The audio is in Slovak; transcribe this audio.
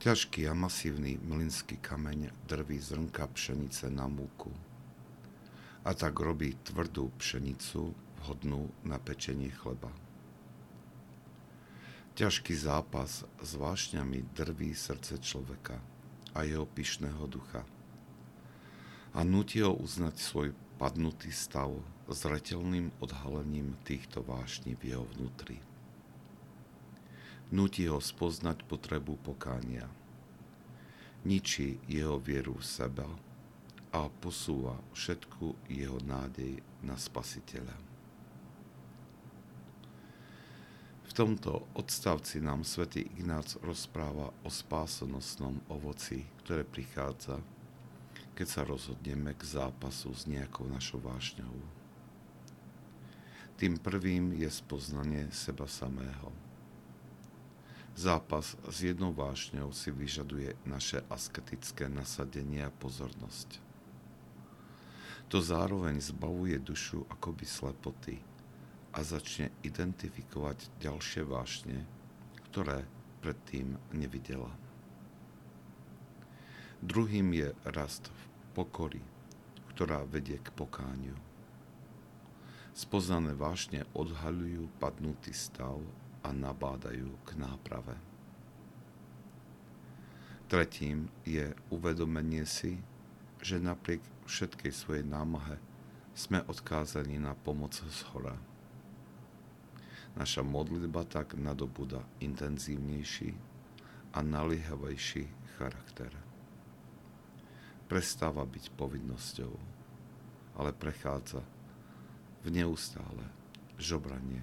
Ťažký a masívny mlinský kameň drví zrnka pšenice na múku. A tak robí tvrdú pšenicu vhodnú na pečenie chleba. Ťažký zápas s vášňami drví srdce človeka a jeho pyšného ducha. A nutí ho uznať svoj padnutý stav zretelným odhalením týchto vášní v jeho vnútri nutí ho spoznať potrebu pokánia. Ničí jeho vieru v seba a posúva všetku jeho nádej na spasiteľa. V tomto odstavci nám svätý Ignác rozpráva o spásonosnom ovoci, ktoré prichádza, keď sa rozhodneme k zápasu s nejakou našou vášňou. Tým prvým je spoznanie seba samého – Zápas s jednou vášňou si vyžaduje naše asketické nasadenie a pozornosť. To zároveň zbavuje dušu akoby slepoty a začne identifikovať ďalšie vášne, ktoré predtým nevidela. Druhým je rast v pokory, ktorá vedie k pokániu. Spoznané vášne odhaľujú padnutý stav a nabádajú k náprave. Tretím je uvedomenie si, že napriek všetkej svojej námahe sme odkázaní na pomoc z hora. Naša modlitba tak nadobúda intenzívnejší a naliehavejší charakter. Prestáva byť povinnosťou, ale prechádza v neustále žobranie